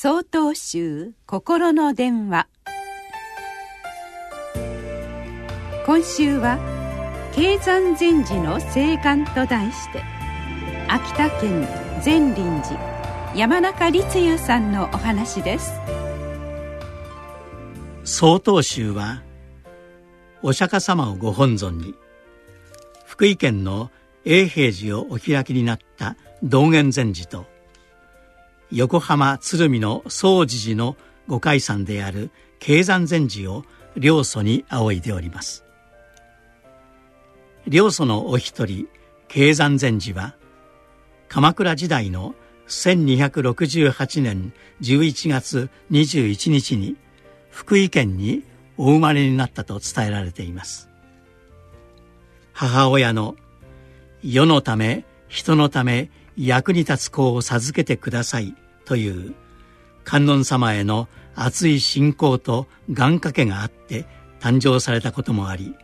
総統集心の電話。今週は「経山禅師の聖願」と題して秋田県善林寺山中立雄さんのお話です。総統集はお釈迦様をご本尊に福井県の永平寺をお開きになった道元禅師と横浜鶴見の総持寺のご解散である経山禅師を両祖に仰いでおります。両祖のお一人経山禅師は鎌倉時代の1268年11月21日に福井県にお生まれになったと伝えられています。母親の世のため人のため役に立つ子を授けてくださいという観音様への熱い信仰と願掛けがあって誕生されたこともあり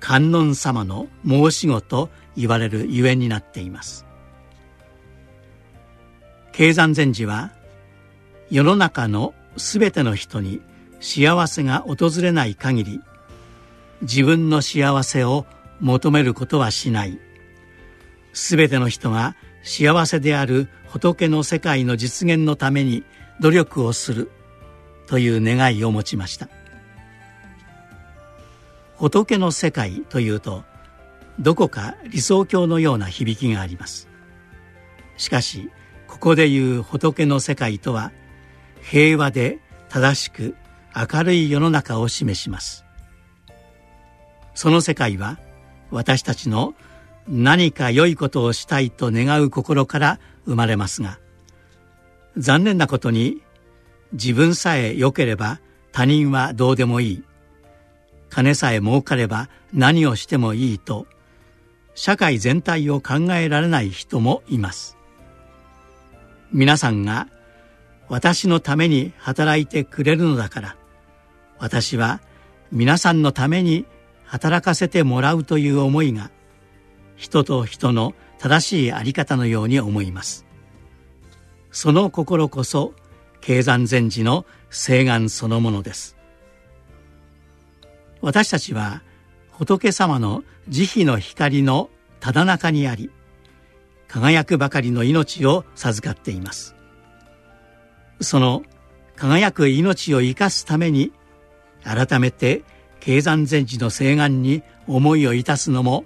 観音様の申し子と言われるゆえになっています。経山禅師は世の中のすべての人に幸せが訪れない限り自分の幸せを求めることはしない。すべての人が幸せである仏の世界の実現のために努力をするという願いを持ちました。仏の世界というとどこか理想郷のような響きがあります。しかしここでいう仏の世界とは平和で正しく明るい世の中を示します。その世界は私たちの何か良いことをしたいと願う心から生まれますが残念なことに自分さえ良ければ他人はどうでもいい。金さえ儲かれば何をしてもいいと社会全体を考えられない人もいます。皆さんが私のために働いてくれるのだから私は皆さんのために働かせてもらうという思いが人と人の正しいあり方のように思います。その心こそ経山禅師の聖願そのものです。私たちは仏様の慈悲の光のただ中にあり輝くばかりの命を授かっています。その輝く命を生かすために改めて経山禅師の聖願に思いをいたすのも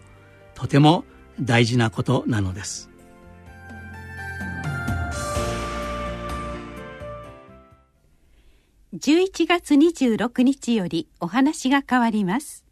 とても大事なことなのです。11月26日よりお話が変わります。